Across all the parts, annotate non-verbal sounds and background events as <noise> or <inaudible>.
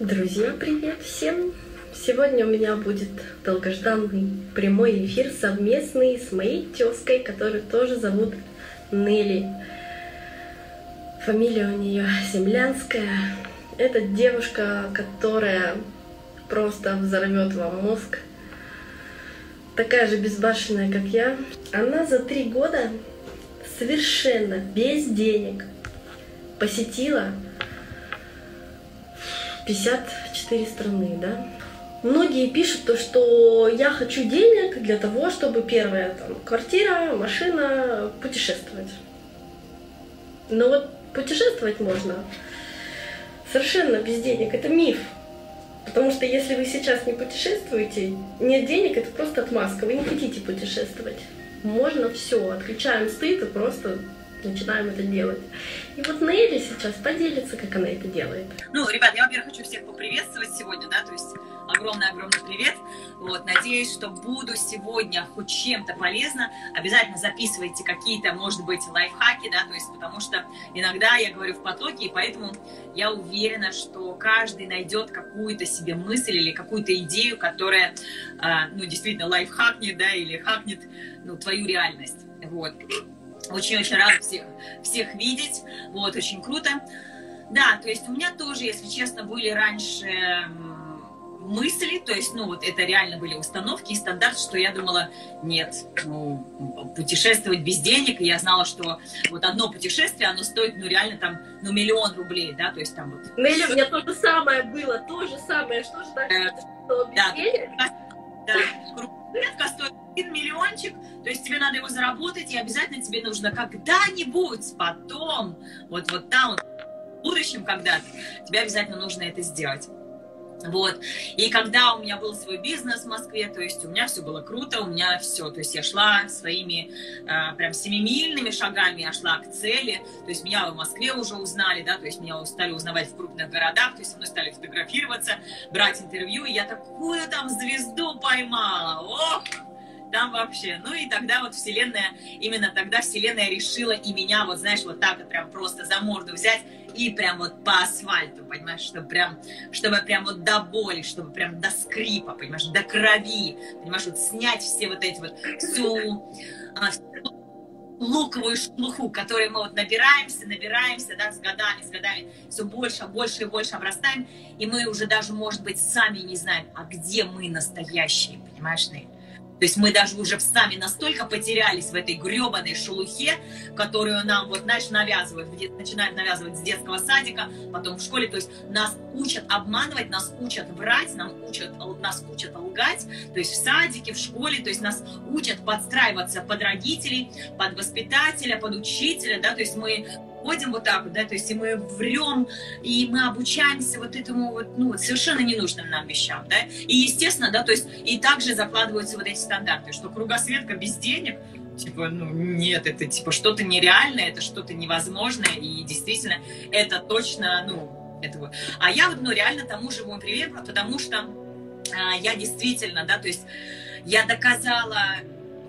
Друзья, привет всем! Сегодня у меня будет долгожданный прямой эфир совместный с моей тезкой, которую тоже зовут Нелли. Фамилия у нее землянская. Это девушка, которая просто взорвет вам мозг. Такая же безбашенная, как я. Она за три года совершенно без денег посетила 54 страны, да. Многие пишут то, что я хочу денег для того, чтобы первая там квартира, машина, путешествовать. Но вот путешествовать можно совершенно без денег. Это миф. Потому что если вы сейчас не путешествуете, нет денег, это просто отмазка. Вы не хотите путешествовать. Можно все, отключаем стыд и просто начинаем это делать. И вот Нелли сейчас поделится, как она это делает. Ну, ребят, я, во-первых, хочу всех поприветствовать сегодня, да, то есть огромный-огромный привет. Вот, надеюсь, что буду сегодня хоть чем-то полезно. Обязательно записывайте какие-то, может быть, лайфхаки, да, то есть потому что иногда я говорю в потоке, и поэтому я уверена, что каждый найдет какую-то себе мысль или какую-то идею, которая, а, ну, действительно лайфхакнет, да, или хакнет, ну, твою реальность. Вот. Очень-очень рада всех, всех видеть. Вот, очень круто. Да, то есть у меня тоже, если честно, были раньше мысли, то есть, ну, вот это реально были установки и стандарт, что я думала, нет, ну, путешествовать без денег, и я знала, что вот одно путешествие, оно стоит, ну, реально там, ну, миллион рублей, да, то есть там вот. Нелли, у меня то же самое было, то же самое, что же так, что без да, денег? Да, кругленка стоит один миллиончик, то есть тебе надо его заработать, и обязательно тебе нужно когда-нибудь, потом, вот, вот там, в будущем когда-то, тебе обязательно нужно это сделать. Вот. И когда у меня был свой бизнес в Москве, то есть у меня все было круто, у меня все, то есть я шла своими э, прям семимильными шагами, я шла к цели, то есть меня в Москве уже узнали, да, то есть меня стали узнавать в крупных городах, то есть со мной стали фотографироваться, брать интервью, и я такую там звезду поймала, ох! Там вообще. Ну и тогда вот Вселенная, именно тогда Вселенная решила и меня вот, знаешь, вот так вот прям просто за морду взять и прям вот по асфальту, понимаешь, чтобы прям, чтобы прям вот до боли, чтобы прям до скрипа, понимаешь, до крови, понимаешь, вот снять все вот эти вот, всю, а, луковую шелуху, которой мы вот набираемся, набираемся, да, с годами, с годами, все больше, больше и больше обрастаем, и мы уже даже, может быть, сами не знаем, а где мы настоящие, понимаешь, Нель? То есть мы даже уже сами настолько потерялись в этой гребаной шелухе, которую нам, вот, знаешь, навязывают, начинают навязывать с детского садика, потом в школе. То есть нас учат обманывать, нас учат врать, нам учат, нас учат лгать. То есть в садике, в школе, то есть нас учат подстраиваться под родителей, под воспитателя, под учителя, да, то есть мы ходим вот так вот, да, то есть и мы врем, и мы обучаемся вот этому вот, ну, совершенно ненужным нам вещам, да, и естественно, да, то есть и также закладываются вот эти стандарты, что кругосветка без денег, типа, ну, нет, это типа что-то нереальное, это что-то невозможное, и действительно это точно, ну, этого. А я вот, ну, реально тому живу привет, потому что а, я действительно, да, то есть я доказала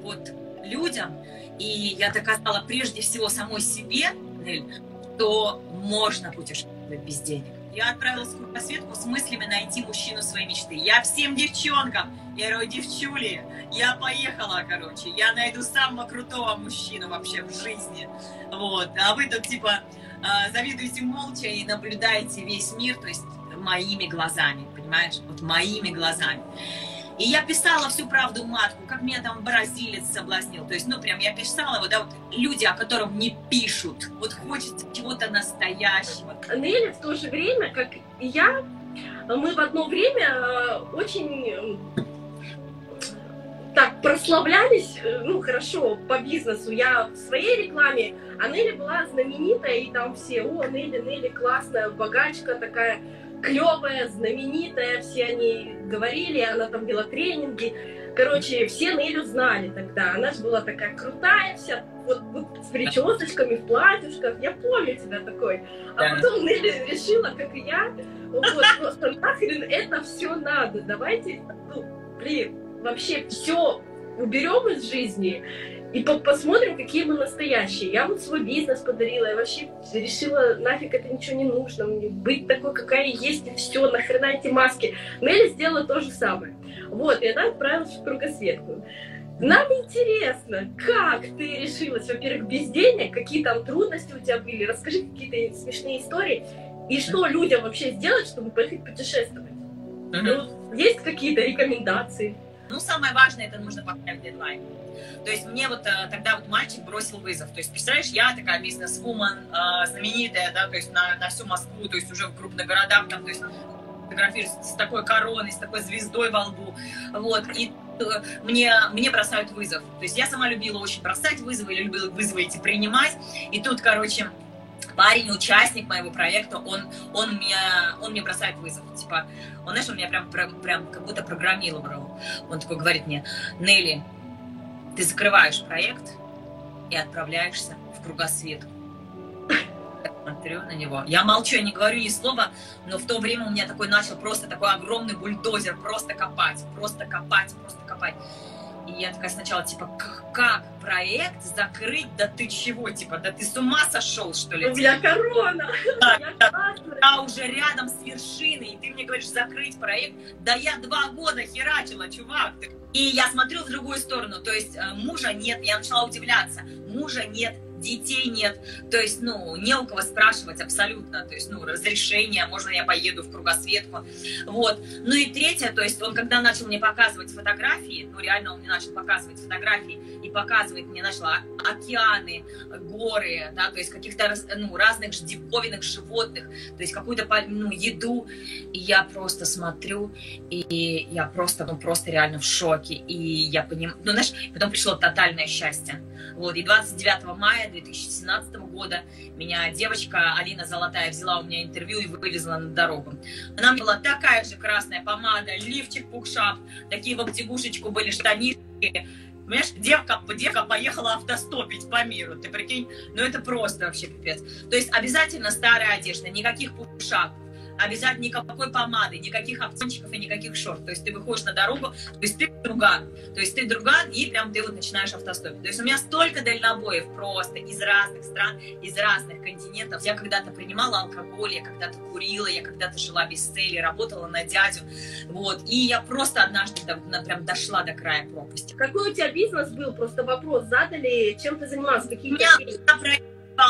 вот людям, и я доказала прежде всего самой себе, Нель, что можно путешествовать без денег. Я отправилась в кругосветку с мыслями найти мужчину своей мечты. Я всем девчонкам, я говорю, девчули, я поехала, короче, я найду самого крутого мужчину вообще в жизни. Вот, а вы тут типа а, завидуете молча и наблюдаете весь мир, то есть моими глазами, понимаешь, вот моими глазами. И я писала всю правду матку, как меня там бразилец соблазнил. То есть, ну, прям я писала, вот, да, вот люди, о котором не пишут. Вот хочется чего-то настоящего. Нелли в то же время, как и я, мы в одно время э, очень так прославлялись, э, ну, хорошо, по бизнесу. Я в своей рекламе, а Нелли была знаменитая, и там все, о, Нелли, Нелли классная, богачка такая клевая, знаменитая, все они говорили, она там вела тренинги. Короче, все Нелю знали тогда. Она же была такая крутая вся, вот, вот с причесочками, в платьюшках. Я помню тебя такой. А потом Нелли решила, как и я, вот, просто нахрен это все надо. Давайте, ну, блин, вообще все уберем из жизни и по посмотрим, какие мы настоящие. Я вот свой бизнес подарила, я вообще решила, нафиг это ничего не нужно, мне быть такой, какая есть, и все, нахрена эти маски. Нелли сделала то же самое. Вот, и она отправилась в кругосветку. Нам интересно, как ты решилась, во-первых, без денег, какие там трудности у тебя были, расскажи какие-то смешные истории, и что людям вообще сделать, чтобы поехать путешествовать. Mm-hmm. Ну, есть какие-то рекомендации? Ну, самое важное, это нужно поставить дедлайн. То есть мне вот э, тогда вот мальчик бросил вызов. То есть, представляешь, я такая бизнес-вумен, э, знаменитая, да, то есть на, на всю Москву, то есть уже в крупных городах, там, то есть фотографируюсь с такой короной, с такой звездой во лбу. Вот, и э, мне, мне бросают вызов. То есть я сама любила очень бросать вызовы, или любила вызовы эти принимать. И тут, короче, парень, участник моего проекта, он, он, меня, он мне бросает вызов. Типа, он, знаешь, он меня прям, прям, прям как будто программировал. Он такой говорит мне, Нелли, ты закрываешь проект и отправляешься в кругосветку. Смотрю на него. Я молчу, я не говорю ни слова, но в то время у меня такой начал просто такой огромный бульдозер просто копать, просто копать, просто копать. И я такая сначала, типа, как проект закрыть? Да ты чего, типа, да ты с ума сошел, что ли? У меня корона! Да, я, я уже рядом с вершиной, и ты мне говоришь закрыть проект? Да я два года херачила, чувак. И я смотрю в другую сторону, то есть э, мужа нет, я начала удивляться, мужа нет, детей нет, то есть, ну, не у кого спрашивать абсолютно, то есть, ну, разрешение, можно я поеду в кругосветку, вот. Ну и третье, то есть, он когда начал мне показывать фотографии, ну, реально он мне начал показывать фотографии и показывать мне начал океаны, горы, да, то есть, каких-то, ну, разных диковинных животных, то есть, какую-то, ну, еду, и я просто смотрю, и я просто, ну, просто реально в шоке, и я понимаю, ну, знаешь, потом пришло тотальное счастье, вот, и 29 мая 2017 года меня девочка Алина Золотая взяла у меня интервью и вывезла на дорогу. Она была такая же красная помада, лифчик пукшап, такие в обтягушечку были штанишки. Понимаешь, девка, девка поехала автостопить по миру, ты прикинь? Ну это просто вообще пипец. То есть обязательно старая одежда, никаких пушапов обязательно никакой помады, никаких опциончиков и никаких шорт. То есть ты выходишь на дорогу, то есть ты друган. То есть ты друган, и прям ты вот начинаешь автостопить. То есть у меня столько дальнобоев просто из разных стран, из разных континентов. Я когда-то принимала алкоголь, я когда-то курила, я когда-то жила без цели, работала на дядю. Вот. И я просто однажды прям дошла до края пропасти. Какой у тебя бизнес был? Просто вопрос задали, чем ты занималась, какие у меня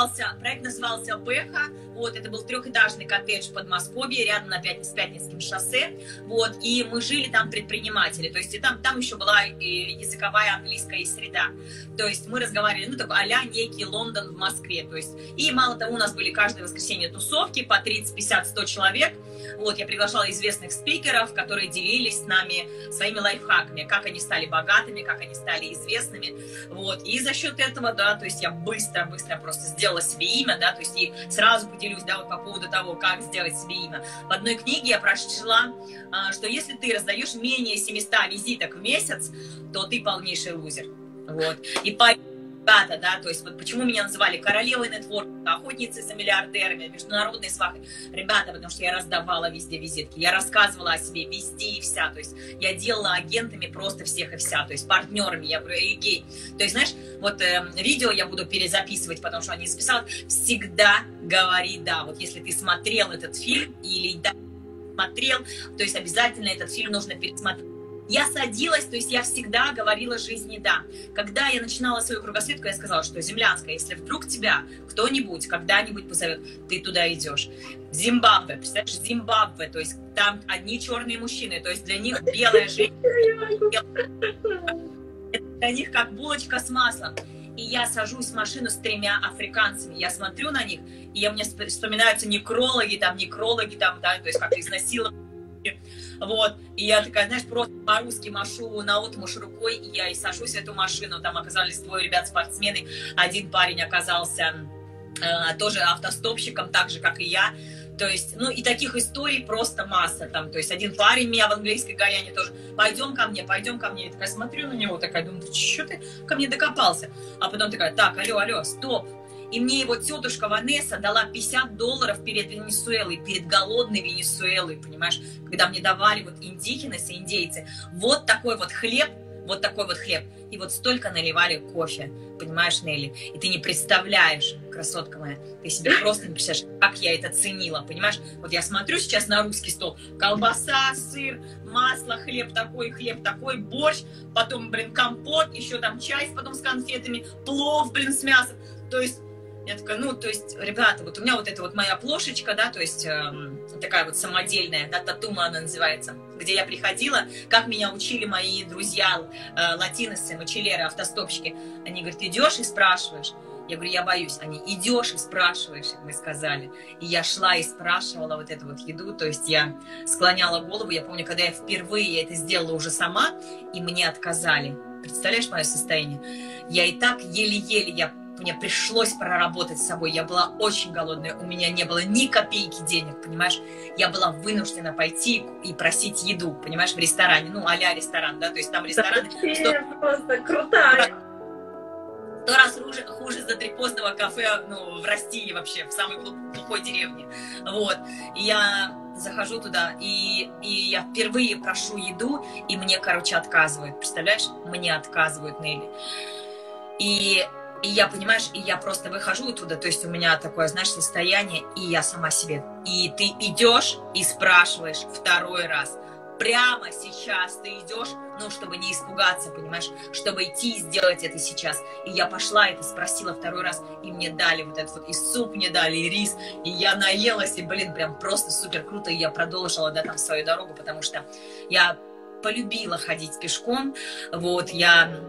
назывался, проект назывался Бэха. Вот, это был трехэтажный коттедж в Подмосковье, рядом на Пятниц, Пятницким шоссе. Вот, и мы жили там предприниматели. То есть и там, там еще была языковая английская среда. То есть мы разговаривали, ну, такой а некий Лондон в Москве. То есть, и мало того, у нас были каждое воскресенье тусовки по 30, 50, 100 человек. Вот, я приглашала известных спикеров, которые делились с нами своими лайфхаками, как они стали богатыми, как они стали известными. Вот, и за счет этого, да, то есть я быстро-быстро просто сделала себе имя, да, то есть и сразу поделюсь, да, вот по поводу того, как сделать себе имя. В одной книге я прочла, а, что если ты раздаешь менее 700 визиток в месяц, то ты полнейший лузер. Вот. И по ребята, да, то есть вот почему меня называли королевой нетворкинга, охотницей за миллиардерами, международной свахой. Ребята, потому что я раздавала везде визитки, я рассказывала о себе везде и вся, то есть я делала агентами просто всех и вся, то есть партнерами, я говорю, эй, гей. То есть, знаешь, вот э, видео я буду перезаписывать, потому что они записал, всегда говори да. Вот если ты смотрел этот фильм или да, смотрел, то есть обязательно этот фильм нужно пересмотреть я садилась, то есть я всегда говорила жизни «да». Когда я начинала свою кругосветку, я сказала, что землянская, если вдруг тебя кто-нибудь когда-нибудь позовет, ты туда идешь. Зимбабве, представляешь, Зимбабве, то есть там одни черные мужчины, то есть для них белая женщина, для них как булочка с маслом. И я сажусь в машину с тремя африканцами, я смотрю на них, и я, мне вспоминаются некрологи, там, некрологи, там, да, то есть как изнасилование вот, и я такая, знаешь, просто по-русски машу на отмуж рукой, и я и сажусь в эту машину, там оказались двое ребят-спортсмены, один парень оказался э, тоже автостопщиком, так же, как и я, то есть, ну и таких историй просто масса там. То есть один парень меня в английской Гаяне тоже, пойдем ко мне, пойдем ко мне. Я такая смотрю на него, такая думаю, что ты ко мне докопался? А потом такая, так, алло, алло, стоп, и мне его тетушка Ванесса дала 50 долларов перед Венесуэлой, перед голодной Венесуэлой, понимаешь? Когда мне давали вот индихинесы, индейцы, вот такой вот хлеб вот такой вот хлеб. И вот столько наливали кофе, понимаешь, Нелли? И ты не представляешь, красотка моя, ты себе <laughs> просто не представляешь, как я это ценила, понимаешь? Вот я смотрю сейчас на русский стол, колбаса, сыр, масло, хлеб такой, хлеб такой, борщ, потом, блин, компот, еще там чай потом с конфетами, плов, блин, с мясом. То есть я такая, ну, то есть, ребята, вот у меня вот эта вот моя плошечка, да, то есть э, такая вот самодельная, да, татума она называется, где я приходила, как меня учили мои друзья э, латиносы, мочелеры, автостопщики. Они говорят, идешь и спрашиваешь. Я говорю, я боюсь. Они, идешь и спрашиваешь, мы сказали. И я шла и спрашивала вот эту вот еду, то есть я склоняла голову. Я помню, когда я впервые это сделала уже сама, и мне отказали. Представляешь мое состояние? Я и так еле-еле, я мне пришлось проработать с собой. Я была очень голодная, у меня не было ни копейки денег, понимаешь? Я была вынуждена пойти и просить еду, понимаешь, в ресторане, ну, а ресторан, да, то есть там рестораны... Сто... просто крутая. Сто раз хуже, хуже затрепостного кафе, ну, в России вообще, в самой глухой деревне. Вот. И я захожу туда, и, и я впервые прошу еду, и мне, короче, отказывают. Представляешь? Мне отказывают, Нелли. И и я, понимаешь, и я просто выхожу оттуда, то есть у меня такое, знаешь, состояние, и я сама себе. И ты идешь и спрашиваешь второй раз. Прямо сейчас ты идешь, ну, чтобы не испугаться, понимаешь, чтобы идти и сделать это сейчас. И я пошла это спросила второй раз, и мне дали вот этот вот, и суп мне дали, и рис, и я наелась, и, блин, прям просто супер круто, и я продолжила, да, там свою дорогу, потому что я полюбила ходить пешком, вот, я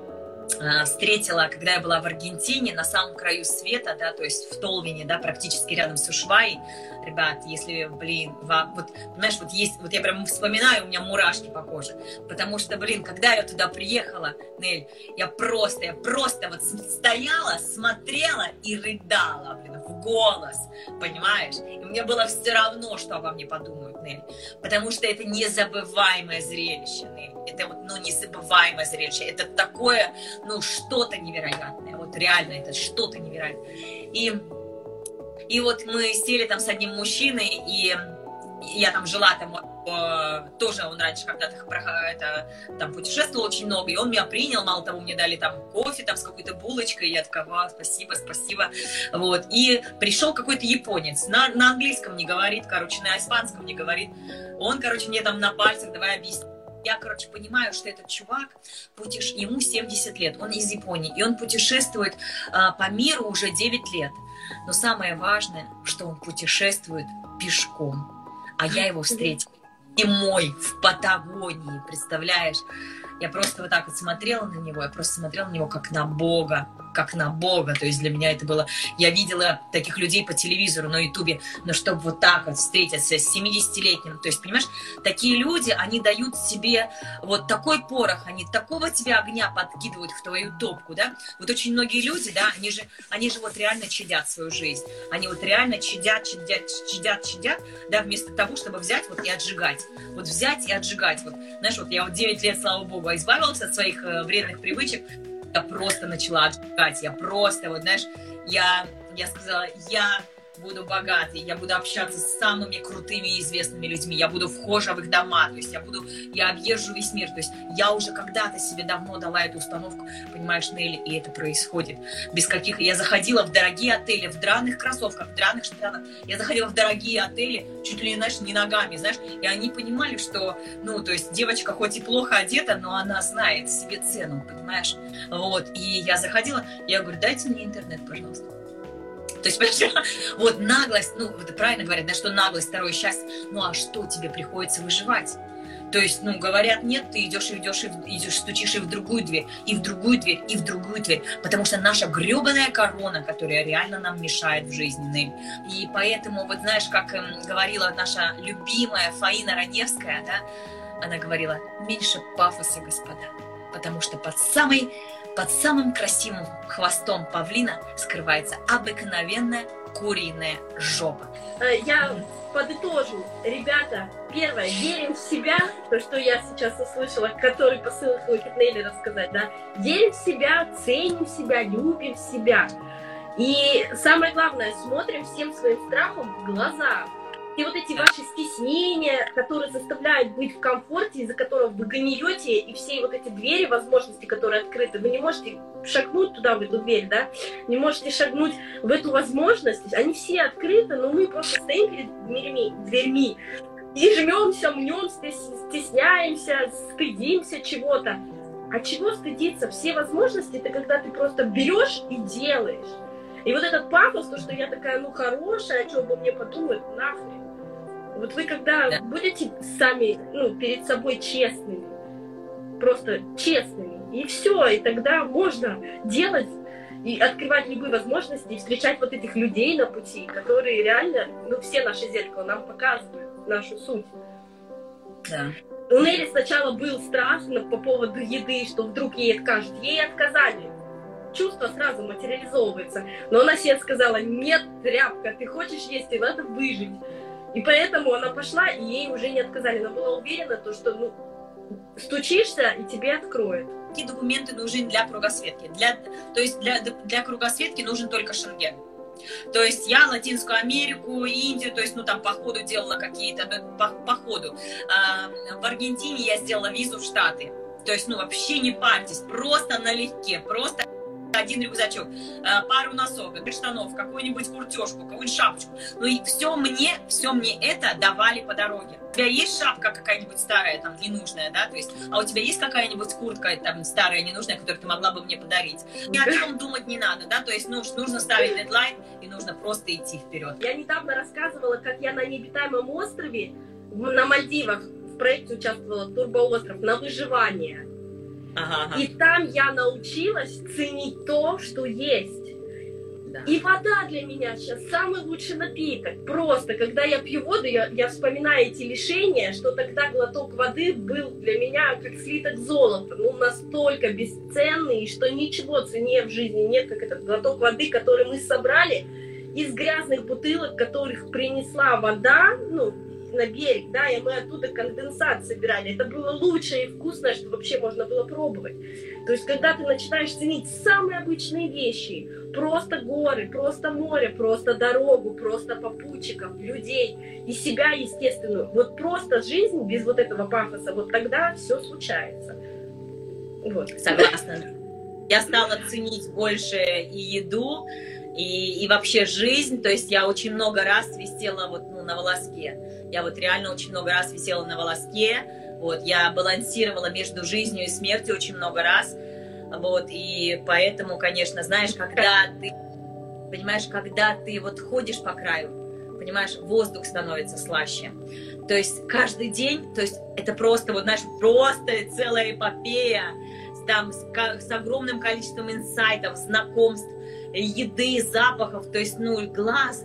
встретила, когда я была в Аргентине, на самом краю света, да, то есть в Толвине, да, практически рядом с Ушвай. Ребят, если, блин, вам, вот, понимаешь, вот есть, вот я прям вспоминаю, у меня мурашки по коже, потому что, блин, когда я туда приехала, Нель, я просто, я просто вот стояла, смотрела и рыдала, блин, в голос, понимаешь? И мне было все равно, что обо мне подумают, Нель, потому что это незабываемое зрелище, Нель, это вот, ну, незабываемое зрелище, это такое, ну, что-то невероятное. Вот реально это что-то невероятное. И, и вот мы сели там с одним мужчиной, и я там жила там э, тоже он раньше когда-то это, там путешествовал очень много, и он меня принял, мало того, мне дали там кофе там с какой-то булочкой, и я такая, спасибо, спасибо, вот, и пришел какой-то японец, на, на английском не говорит, короче, на испанском не говорит, он, короче, мне там на пальцах давай объяснить, я, короче, понимаю, что этот чувак, путеш... ему 70 лет, он из Японии, и он путешествует а, по миру уже 9 лет. Но самое важное, что он путешествует пешком. А я его встретила зимой в Патагонии, представляешь? Я просто вот так вот смотрела на него, я просто смотрела на него как на Бога как на Бога. То есть для меня это было... Я видела таких людей по телевизору, на Ютубе, но чтобы вот так вот встретиться с 70-летним, то есть, понимаешь, такие люди, они дают себе вот такой порох, они такого тебе огня подкидывают в твою топку, да? Вот очень многие люди, да, они же, они же вот реально чадят свою жизнь. Они вот реально чадят, чадят, чадят, чадят, да, вместо того, чтобы взять вот и отжигать. Вот взять и отжигать. Вот, знаешь, вот я вот 9 лет, слава богу, избавилась от своих э, вредных привычек, я просто начала отжигать, я просто, вот знаешь, я, я сказала, я буду богатой, я буду общаться с самыми крутыми и известными людьми, я буду вхожа в их дома, то есть я буду, я объезжу весь мир, то есть я уже когда-то себе давно дала эту установку, понимаешь, Нелли, и это происходит. Без каких... Я заходила в дорогие отели, в драных кроссовках, в драных штанах, я заходила в дорогие отели, чуть ли, знаешь, не ногами, знаешь, и они понимали, что, ну, то есть девочка хоть и плохо одета, но она знает себе цену, понимаешь, вот, и я заходила, я говорю, дайте мне интернет, пожалуйста. То есть, <laughs> вот наглость, ну, это правильно говорят, да, что наглость, второе счастье. Ну, а что тебе приходится выживать? То есть, ну, говорят, нет, ты идешь и идешь, и идешь, стучишь и в другую дверь, и в другую дверь, и в другую дверь. Потому что наша гребаная корона, которая реально нам мешает в жизни. И поэтому, вот знаешь, как эм, говорила наша любимая Фаина Раневская, да, она говорила, меньше пафоса, господа. Потому что под самой под самым красивым хвостом павлина скрывается обыкновенная куриная жопа. Э, я подытожу. Ребята, первое, верим в себя, то, что я сейчас услышала, который посыл хочет Нелли рассказать, да, верим в себя, ценим себя, любим себя. И самое главное, смотрим всем своим страхом в глаза. И вот эти ваши объяснения, которые заставляют быть в комфорте, из-за которого вы гниете, и все вот эти двери, возможности, которые открыты, вы не можете шагнуть туда, в эту дверь, да, не можете шагнуть в эту возможность, они все открыты, но мы просто стоим перед дверьми, дверьми и жмемся, мнем, стесняемся, стыдимся чего-то. А чего стыдиться? Все возможности это когда ты просто берешь и делаешь. И вот этот пафос, то, что я такая, ну, хорошая, о чем бы мне подумать, нахрен. Вот вы когда да. будете сами, ну, перед собой честными, просто честными, и все, и тогда можно делать и открывать любые возможности, и встречать вот этих людей на пути, которые реально, ну, все наши зеркала нам показывают нашу суть. Да. У Нелли сначала был страшно по поводу еды, что вдруг ей откажут. Ей отказали. Чувство сразу материализовывается. Но она себе сказала, нет, тряпка, ты хочешь есть, и надо выжить. И поэтому она пошла, и ей уже не отказали. Она была уверена, то, что ну, стучишься, и тебе откроют. Какие документы нужны для кругосветки? Для, то есть для, для кругосветки нужен только шенген. То есть я Латинскую Америку, Индию, то есть, ну, там, по ходу делала какие-то, по, по ходу. А, в Аргентине я сделала визу в Штаты. То есть, ну, вообще не парьтесь, просто налегке, просто один рюкзачок, э, пару носок, штанов, какую-нибудь куртежку, какую-нибудь шапочку. Ну и все мне, все мне это давали по дороге. У тебя есть шапка какая-нибудь старая, там, ненужная, да, то есть, а у тебя есть какая-нибудь куртка, там, старая, ненужная, которую ты могла бы мне подарить? Ни о чем думать не надо, да, то есть, ну, нужно ставить дедлайн, и нужно просто идти вперед. Я недавно рассказывала, как я на необитаемом острове на Мальдивах в проекте участвовала Турбоостров на выживание. Ага, ага. И там я научилась ценить то, что есть. Да. И вода для меня сейчас самый лучший напиток. Просто, когда я пью воду, я, я вспоминаю эти лишения, что тогда глоток воды был для меня как слиток золота. Ну, настолько бесценный, что ничего ценнее в жизни нет, как этот глоток воды, который мы собрали из грязных бутылок, которых принесла вода, ну, на берег, да, и мы оттуда конденсат собирали. Это было лучшее и вкусное, что вообще можно было пробовать. То есть, когда ты начинаешь ценить самые обычные вещи, просто горы, просто море, просто дорогу, просто попутчиков, людей и себя, естественную, вот просто жизнь без вот этого пафоса, вот тогда все случается. Вот. Согласна. Я стала ценить больше и еду, и, и вообще жизнь. То есть я очень много раз висела вот, ну, на волоске. Я вот реально очень много раз висела на волоске. Вот, я балансировала между жизнью и смертью очень много раз. Вот, и поэтому, конечно, знаешь, когда ты, понимаешь, когда ты вот ходишь по краю, понимаешь, воздух становится слаще. То есть каждый день, то есть это просто, вот знаешь, просто целая эпопея, там с, с огромным количеством инсайтов, знакомств, еды, запахов, то есть, ну, глаз,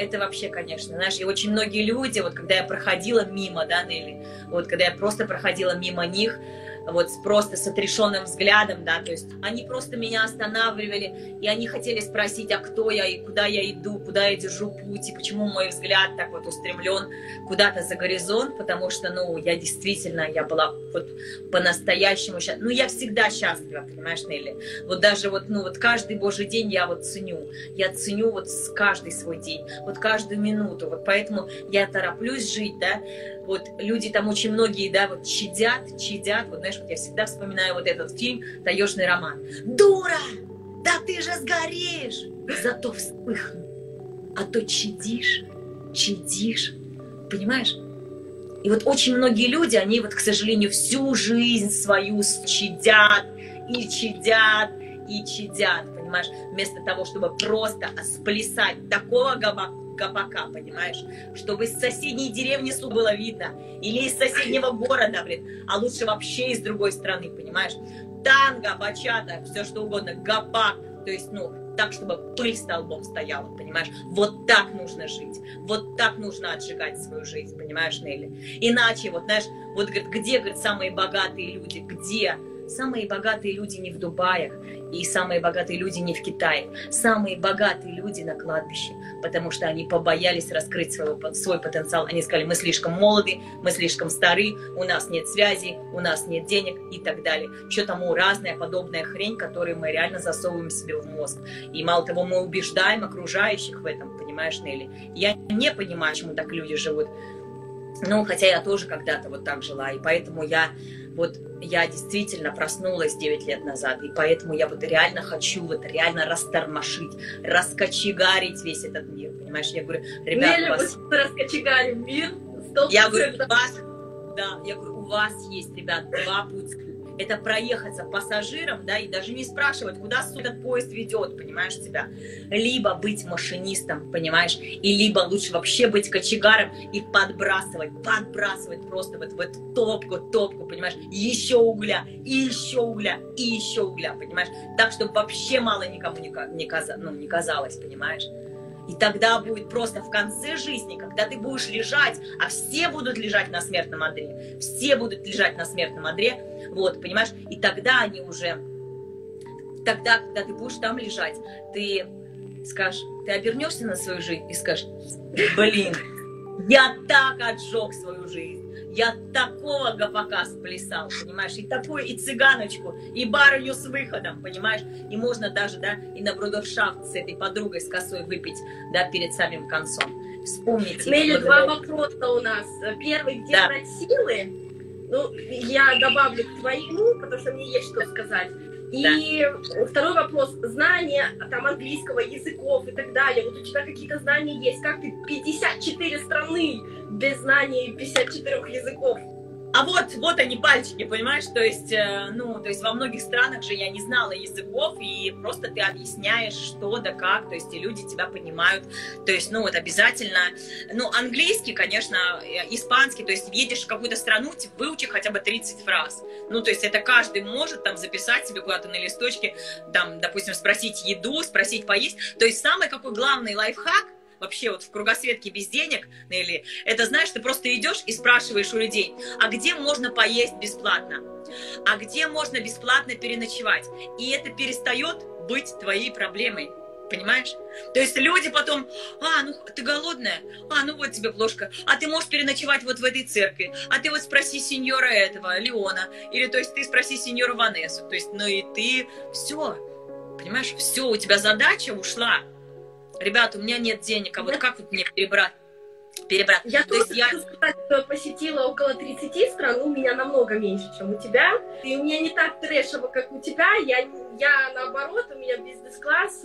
это вообще, конечно, знаешь, и очень многие люди, вот когда я проходила мимо, да, Нелли, вот когда я просто проходила мимо них, вот просто с отрешенным взглядом, да, то есть они просто меня останавливали, и они хотели спросить, а кто я, и куда я иду, куда я держу путь, и почему мой взгляд так вот устремлен куда-то за горизонт, потому что, ну, я действительно, я была вот по-настоящему счастлива, ну, я всегда счастлива, понимаешь, Нелли, вот даже вот, ну, вот каждый божий день я вот ценю, я ценю вот каждый свой день, вот каждую минуту, вот поэтому я тороплюсь жить, да, вот люди там очень многие, да, вот чадят, чадят, вот знаешь, вот я всегда вспоминаю вот этот фильм «Таежный роман». Дура! Да ты же сгоришь! Зато вспыхну. А то чадишь, чадишь, понимаешь? И вот очень многие люди, они вот, к сожалению, всю жизнь свою чадят и чадят и чадят, понимаешь? Вместо того, чтобы просто сплясать такого гопака, понимаешь? Чтобы из соседней деревни су было видно. Или из соседнего города, блин. А лучше вообще из другой страны, понимаешь? Танго, бачата, все что угодно, гопак. То есть, ну, так, чтобы пыль столбом стояла, понимаешь? Вот так нужно жить, вот так нужно отжигать свою жизнь, понимаешь, Нелли? Иначе, вот, знаешь, вот, говорит, где, говорит, самые богатые люди, где? Самые богатые люди не в Дубаях, и самые богатые люди не в Китае. Самые богатые люди на кладбище, потому что они побоялись раскрыть свой, свой потенциал. Они сказали, мы слишком молоды, мы слишком стары, у нас нет связи, у нас нет денег и так далее. Что тому разная подобная хрень, которую мы реально засовываем себе в мозг. И мало того, мы убеждаем окружающих в этом, понимаешь, Нелли? Я не понимаю, почему так люди живут. Ну, хотя я тоже когда-то вот так жила, и поэтому я вот я действительно проснулась 9 лет назад, и поэтому я вот реально хочу вот реально растормошить, раскочегарить весь этот мир, понимаешь? Я говорю, ребят, Нелли, у вас... мы раскочегарим мир, 100%. Я говорю, у вас, да, я говорю, у вас есть, ребят, два пути это проехаться пассажиром, да, и даже не спрашивать, куда этот поезд ведет, понимаешь, тебя. Либо быть машинистом, понимаешь, и либо лучше вообще быть кочегаром и подбрасывать, подбрасывать просто вот в эту топку, топку, понимаешь, еще угля, и еще угля, и еще угля, понимаешь, так, чтобы вообще мало никому не, не, ну, не казалось, понимаешь. И тогда будет просто в конце жизни, когда ты будешь лежать, а все будут лежать на смертном одре, все будут лежать на смертном одре, вот, понимаешь, и тогда они уже, тогда, когда ты будешь там лежать, ты скажешь, ты обернешься на свою жизнь и скажешь, блин, я так отжег свою жизнь. Я такого гопака сплясал, понимаешь, и такую, и цыганочку, и барыню с выходом, понимаешь, и можно даже, да, и на брудершафт с этой подругой с косой выпить, да, перед самым концом. Вспомните. Нелли, два вопроса у нас. Первый, где да. брать силы? Ну, я добавлю к твоему, потому что мне есть что сказать. И да. второй вопрос. Знания там английского, языков и так далее. Вот у тебя какие-то знания есть. Как ты 54 страны без знаний 54 языков? А вот, вот они пальчики, понимаешь, то есть, э, ну, то есть во многих странах же я не знала языков, и просто ты объясняешь, что да как, то есть и люди тебя понимают, то есть, ну, вот обязательно, ну, английский, конечно, э, испанский, то есть едешь в какую-то страну, выучи хотя бы 30 фраз, ну, то есть это каждый может там записать себе куда-то на листочке, там, допустим, спросить еду, спросить поесть, то есть самый какой главный лайфхак – вообще вот в кругосветке без денег, Нелли, это знаешь, ты просто идешь и спрашиваешь у людей, а где можно поесть бесплатно? А где можно бесплатно переночевать? И это перестает быть твоей проблемой. Понимаешь? То есть люди потом, а, ну ты голодная, а, ну вот тебе плошка, а ты можешь переночевать вот в этой церкви, а ты вот спроси сеньора этого, Леона, или то есть ты спроси сеньора Ванессу, то есть, ну и ты, все, понимаешь, все, у тебя задача ушла, ребята, у меня нет денег, а вот как вот мне перебрать? перебрать. Я То есть я сказать, что посетила около 30 стран, у меня намного меньше, чем у тебя. И у меня не так трэшево, как у тебя. Я, я наоборот, у меня бизнес-класс,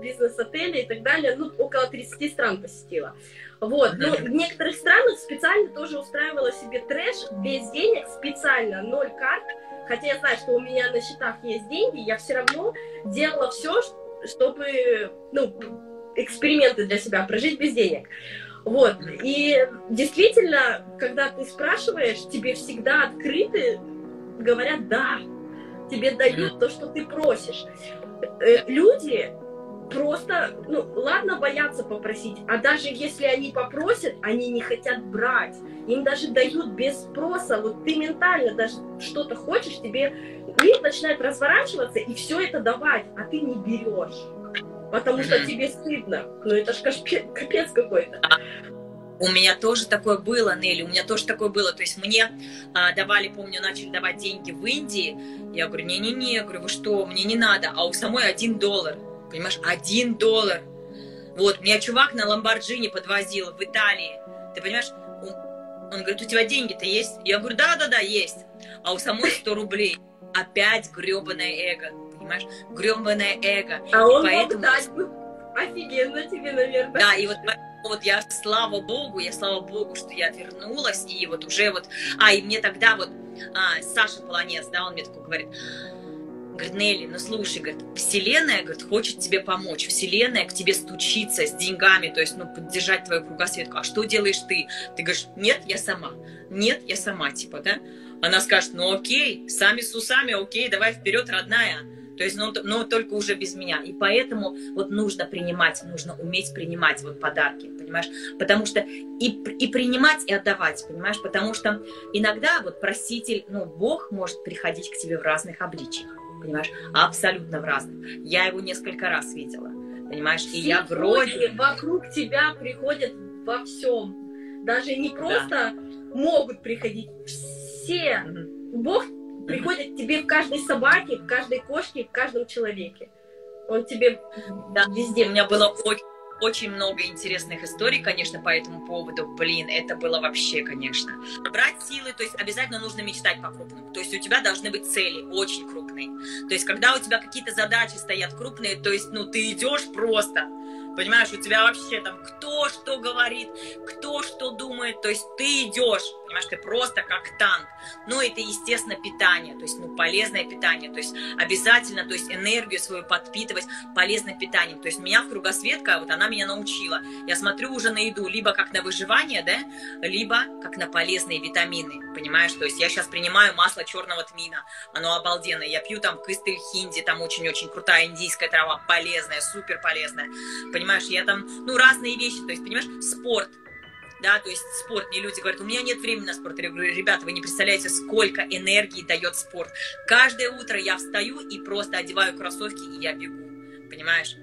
бизнес-отели и так далее. Ну, около 30 стран посетила. Вот. Но в некоторых странах специально тоже устраивала себе трэш без денег, специально, ноль карт. Хотя я знаю, что у меня на счетах есть деньги, я все равно делала все, чтобы, ну, эксперименты для себя, прожить без денег. Вот. И действительно, когда ты спрашиваешь, тебе всегда открыты говорят «да». Тебе дают то, что ты просишь. Э, люди просто, ну, ладно боятся попросить, а даже если они попросят, они не хотят брать. Им даже дают без спроса. Вот ты ментально даже что-то хочешь, тебе мир начинает разворачиваться и все это давать, а ты не берешь потому что тебе стыдно. Ну это ж капец какой-то. У меня тоже такое было, Нелли, у меня тоже такое было. То есть мне а, давали, помню, начали давать деньги в Индии. Я говорю, не-не-не, я говорю, вы что, мне не надо. А у самой один доллар. Понимаешь, один доллар. Вот, меня чувак на Ламборджини подвозил в Италии. Ты понимаешь, он, он говорит, у тебя деньги-то есть? Я говорю, да-да-да, есть. А у самой 100 рублей. Опять гребаное эго понимаешь? Гребаное эго. А он поэтому... мог дать бы офигенно тебе, наверное. Да, и вот вот я, слава богу, я слава богу, что я вернулась, и вот уже вот, а, и мне тогда вот а, Саша Полонец, да, он мне такой говорит, говорит, Нелли, ну слушай, говорит, вселенная, говорит, хочет тебе помочь, вселенная к тебе стучится с деньгами, то есть, ну, поддержать твою кругосветку, а что делаешь ты? Ты говоришь, нет, я сама, нет, я сама, типа, да? Она скажет, ну окей, сами с усами, окей, давай вперед, родная, то есть, ну, но только уже без меня. И поэтому вот нужно принимать, нужно уметь принимать вот подарки, понимаешь? Потому что и, и принимать, и отдавать, понимаешь? Потому что иногда вот проситель, ну, Бог может приходить к тебе в разных обличиях, понимаешь? Абсолютно в разных. Я его несколько раз видела, понимаешь? И я вроде... Вокруг тебя приходят во всем. Даже не просто да. могут приходить, все. Бог приходит тебе в каждой собаке, в каждой кошке, в каждом человеке. Он тебе да, везде. У меня было очень очень много интересных историй, конечно, по этому поводу. Блин, это было вообще, конечно. Брать силы, то есть обязательно нужно мечтать по-крупному. То есть у тебя должны быть цели очень крупные. То есть когда у тебя какие-то задачи стоят крупные, то есть, ну, ты идешь просто Понимаешь, у тебя вообще там кто что говорит, кто что думает. То есть ты идешь, понимаешь, ты просто как танк. Ну, это, естественно, питание, то есть, ну, полезное питание. То есть обязательно, то есть энергию свою подпитывать полезным питанием. То есть меня в кругосветка, вот она меня научила. Я смотрю уже на еду либо как на выживание, да, либо как на полезные витамины, понимаешь? То есть я сейчас принимаю масло черного тмина, оно обалденное. Я пью там кыстырь хинди, там очень-очень крутая индийская трава, полезная, супер полезная понимаешь, я там, ну, разные вещи, то есть, понимаешь, спорт, да, то есть спорт, мне люди говорят, у меня нет времени на спорт, я говорю, ребята, вы не представляете, сколько энергии дает спорт. Каждое утро я встаю и просто одеваю кроссовки, и я бегу, понимаешь?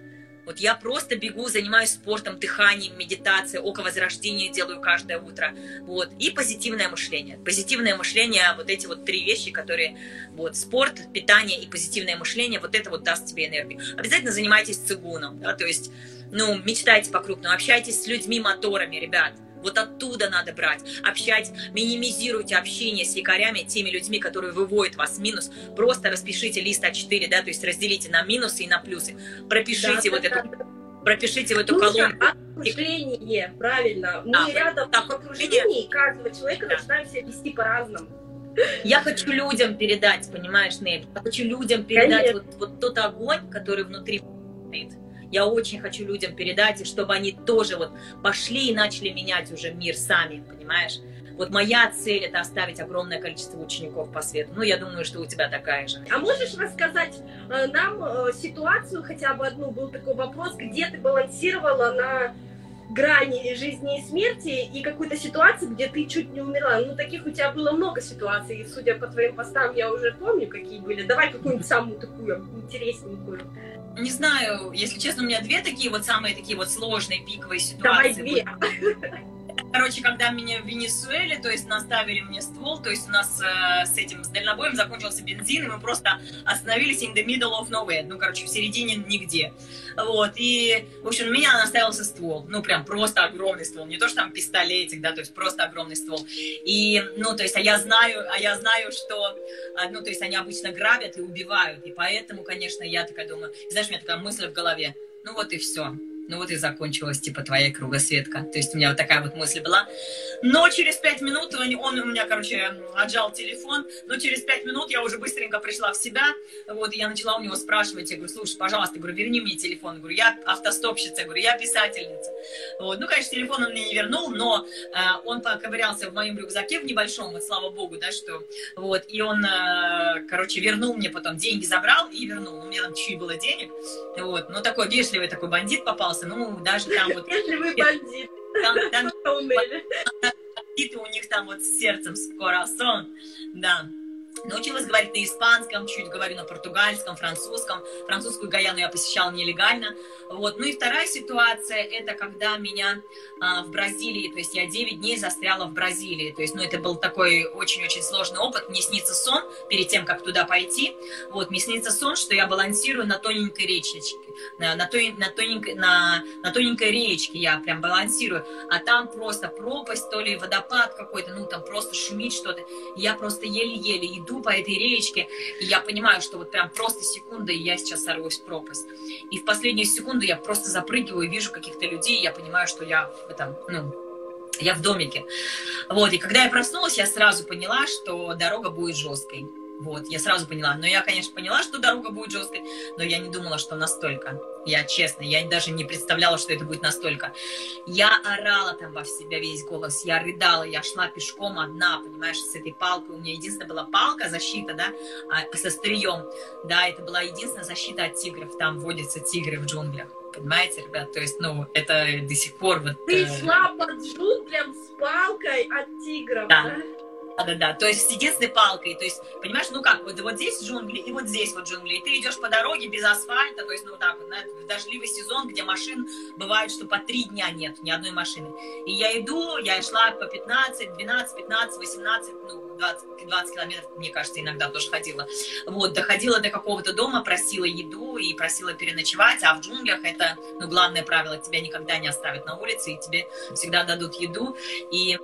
Вот я просто бегу, занимаюсь спортом, дыханием, медитацией, оковозрождение делаю каждое утро. Вот. И позитивное мышление. Позитивное мышление, вот эти вот три вещи, которые, вот, спорт, питание и позитивное мышление, вот это вот даст тебе энергию. Обязательно занимайтесь цигуном, да, то есть ну, мечтайте по-крупному, общайтесь с людьми-моторами, ребят. Вот оттуда надо брать, общать, минимизируйте общение с якорями, теми людьми, которые выводят вас в минус. Просто распишите лист А4, да, то есть разделите на минусы и на плюсы. Пропишите да, вот эту, пропишите в эту Нужно колонку. окружение, правильно. Мы да, рядом да, в окружении каждого человека да. начинаем себя вести по-разному. Я хочу людям передать, понимаешь, Нель? Я хочу людям передать вот, вот тот огонь, который внутри стоит я очень хочу людям передать, и чтобы они тоже вот пошли и начали менять уже мир сами, понимаешь? Вот моя цель это оставить огромное количество учеников по свету. Ну, я думаю, что у тебя такая же. А можешь рассказать э, нам э, ситуацию, хотя бы одну, был такой вопрос, где ты балансировала на грани жизни и смерти и какую-то ситуацию, где ты чуть не умерла. Ну, таких у тебя было много ситуаций, и судя по твоим постам, я уже помню, какие были. Давай какую-нибудь самую такую интересненькую не знаю, если честно, у меня две такие вот самые такие вот сложные пиковые ситуации. Давай две. Короче, когда меня в Венесуэле, то есть наставили мне ствол, то есть у нас э, с этим, с дальнобоем закончился бензин, и мы просто остановились in the middle of nowhere, ну, короче, в середине нигде. Вот, и, в общем, у меня наставился ствол, ну, прям просто огромный ствол, не то, что там пистолетик, да, то есть просто огромный ствол. И, ну, то есть, а я знаю, а я знаю, что, а, ну, то есть, они обычно грабят и убивают, и поэтому, конечно, я такая думаю, знаешь, у меня такая мысль в голове, ну, вот и все, ну вот и закончилась, типа, твоя кругосветка. То есть у меня вот такая вот мысль была. Но через пять минут он, у меня, короче, отжал телефон, но через пять минут я уже быстренько пришла в себя, вот, и я начала у него спрашивать, я говорю, слушай, пожалуйста, я говорю, верни мне телефон, я говорю, я автостопщица, я говорю, я писательница. Вот, ну, конечно, телефон он мне не вернул, но э, он поковырялся в моем рюкзаке в небольшом, вот, слава богу, да, что, вот, и он, э, короче, вернул мне потом, деньги забрал и вернул, у меня там чуть было денег, вот, ну, такой вежливый такой бандит попался, остался. Ну, даже там вот... Если вы бандит. Там, там, бандиты у них там вот с сердцем скоро сон, да. Научилась говорить на испанском, чуть говорю на португальском, французском. Французскую Гаяну я посещала нелегально. Вот. Ну и вторая ситуация, это когда меня а, в Бразилии, то есть я 9 дней застряла в Бразилии. То есть, ну это был такой очень-очень сложный опыт. Мне снится сон перед тем, как туда пойти. Вот, мне снится сон, что я балансирую на тоненькой речечке. На, на, той, на, тоненькой, на, на тоненькой речке я прям балансирую. А там просто пропасть, то ли водопад какой-то, ну там просто шумит что-то. Я просто еле-еле иду иду по этой речке, и я понимаю, что вот прям просто секунда, и я сейчас сорвусь в пропасть. И в последнюю секунду я просто запрыгиваю вижу каких-то людей, и я понимаю, что я в этом, ну, я в домике. Вот, и когда я проснулась, я сразу поняла, что дорога будет жесткой. Вот, я сразу поняла. Но я, конечно, поняла, что дорога будет жесткой, но я не думала, что настолько. Я честно, я даже не представляла, что это будет настолько. Я орала там во себя весь голос, я рыдала, я шла пешком одна, понимаешь, с этой палкой. У меня единственная была палка, защита, да, а, со стрием. Да, это была единственная защита от тигров. Там водятся тигры в джунглях. Понимаете, ребят? То есть, ну, это до сих пор вот... Ты э... шла под джунглям с палкой от тигров, да? да? Да-да-да, то есть с единственной палкой, то есть, понимаешь, ну как, вот, вот здесь джунгли, и вот здесь вот джунгли, и ты идешь по дороге без асфальта, то есть, ну так вот, в дождливый сезон, где машин бывает, что по три дня нет ни одной машины. И я иду, я шла по 15, 12, 15, 18, ну, 20, 20 километров, мне кажется, иногда тоже ходила. Вот, доходила до какого-то дома, просила еду и просила переночевать, а в джунглях это, ну, главное правило, тебя никогда не оставят на улице, и тебе всегда дадут еду, и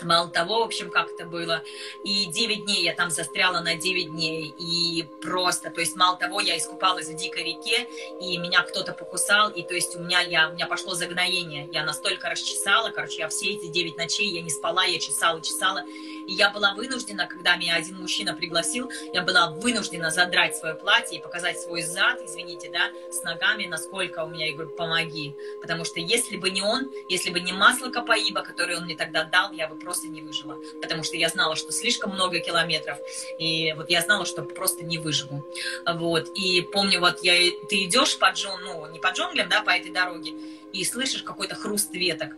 Мало того, в общем, как это было. И 9 дней я там застряла на 9 дней. И просто, то есть, мало того, я искупалась в дикой реке, и меня кто-то покусал, и то есть у меня, я, у меня пошло загноение. Я настолько расчесала, короче, я все эти 9 ночей, я не спала, я чесала, чесала. И я была вынуждена, когда меня один мужчина пригласил, я была вынуждена задрать свое платье и показать свой зад, извините, да, с ногами, насколько у меня, я говорю, помоги. Потому что если бы не он, если бы не масло Капаиба, которое он мне тогда дал, я бы просто не выжила. Потому что я знала, что слишком много километров, и вот я знала, что просто не выживу. Вот, и помню, вот я, ты идешь по джун, ну, не по джунглям, да, по этой дороге, и слышишь какой-то хруст веток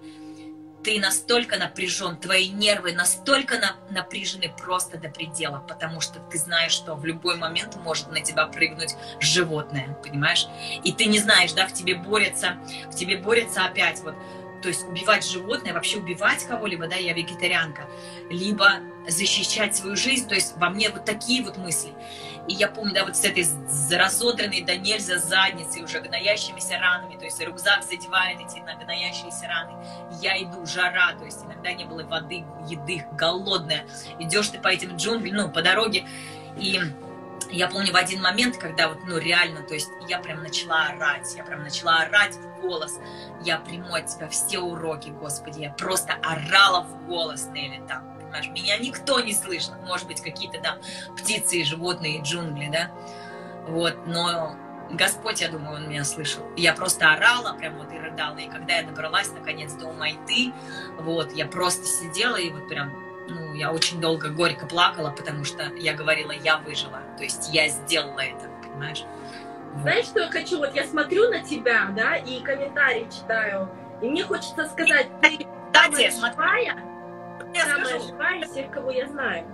ты настолько напряжен, твои нервы настолько на, напряжены просто до предела, потому что ты знаешь, что в любой момент может на тебя прыгнуть животное, понимаешь? И ты не знаешь, да, в тебе борется, в тебе борется опять вот то есть убивать животное, вообще убивать кого-либо, да, я вегетарианка, либо защищать свою жизнь, то есть во мне вот такие вот мысли. И я помню, да, вот с этой разодранной до нельзя задницей, уже гноящимися ранами, то есть рюкзак задевает эти гноящиеся раны. Я иду, жара, то есть иногда не было воды, еды, голодная. Идешь ты по этим джунглям, ну, по дороге, и я помню в один момент, когда вот, ну, реально, то есть я прям начала орать, я прям начала орать в голос. Я приму от тебя все уроки, Господи, я просто орала в голос, Нелли, там, понимаешь, меня никто не слышал, может быть, какие-то там птицы и животные, и джунгли, да, вот, но Господь, я думаю, Он меня слышал. Я просто орала, прям вот и рыдала. И когда я добралась, наконец, до Майты, вот, я просто сидела и вот прям ну, я очень долго горько плакала, потому что я говорила, я выжила. То есть я сделала это, понимаешь? Знаешь, что я хочу? Вот я смотрю на тебя, да, и комментарии читаю, и мне хочется сказать, ты самая живая, самая живая из всех, кого я знаю.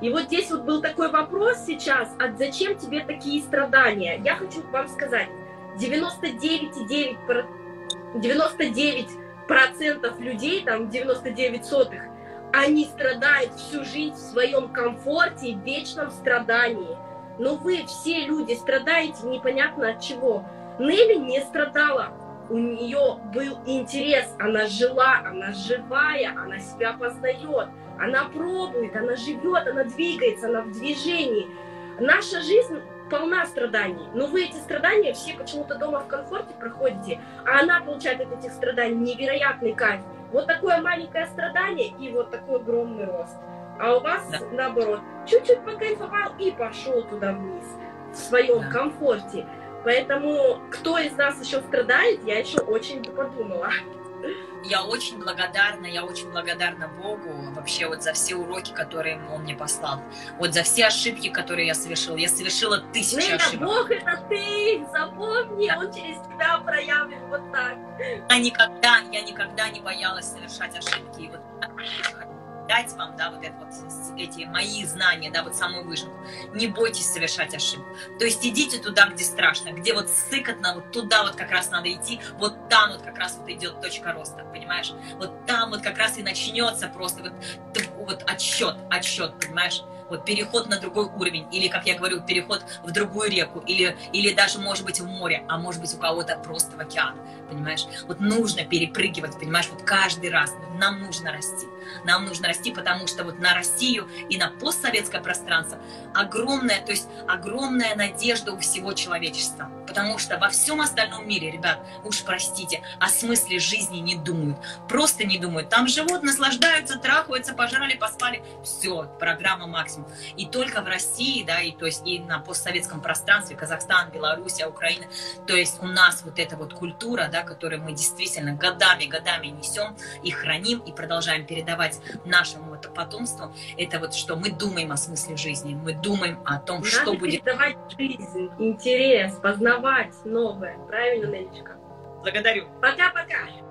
И вот здесь вот был такой вопрос сейчас, а зачем тебе такие страдания? Я хочу вам сказать, 99,9 99 процентов людей, там 99 сотых, они страдают всю жизнь в своем комфорте, в вечном страдании. Но вы все люди страдаете непонятно от чего. Нелли не страдала. У нее был интерес, она жила, она живая, она себя познает, она пробует, она живет, она двигается, она в движении. Наша жизнь полна страданий, но вы эти страдания все почему-то дома в комфорте проходите, а она получает от этих страданий невероятный кайф. Вот такое маленькое страдание и вот такой огромный рост. А у вас, да. наоборот, чуть-чуть покайфовал и пошел туда вниз, в своем да. комфорте. Поэтому, кто из нас еще страдает, я еще очень подумала я очень благодарна, я очень благодарна Богу вообще вот за все уроки, которые Он мне послал. Вот за все ошибки, которые я совершила. Я совершила тысячи Лена, ошибок. Бог это ты, запомни, Он через тебя проявит вот так. Я никогда, я никогда не боялась совершать ошибки. И вот дать вам, да, вот это вот, эти мои знания, да, вот самую выжимку. Не бойтесь совершать ошибку. То есть идите туда, где страшно, где вот сыкотно, вот туда вот как раз надо идти, вот там вот как раз вот идет точка роста, понимаешь? Вот там вот как раз и начнется просто вот, вот отсчет, отсчет, понимаешь? Вот переход на другой уровень, или, как я говорю, переход в другую реку, или, или даже, может быть, в море, а может быть, у кого-то просто в океан, понимаешь? Вот нужно перепрыгивать, понимаешь, вот каждый раз нам нужно расти. Нам нужно расти, потому что вот на Россию и на постсоветское пространство огромная, то есть огромная надежда у всего человечества. Потому что во всем остальном мире, ребят, уж простите, о смысле жизни не думают. Просто не думают. Там живут, наслаждаются, трахаются, пожрали, поспали. Все, программа максимум. И только в России, да, и то есть и на постсоветском пространстве, Казахстан, Белоруссия, Украина, то есть у нас вот эта вот культура, да, которую мы действительно годами, годами несем и храним, и продолжаем передавать нашему вот потомству, это вот что мы думаем о смысле жизни, мы думаем о том, Надо что будет. передавать жизнь, интерес, познавать новое. Правильно, Нелечка? Благодарю. Пока-пока.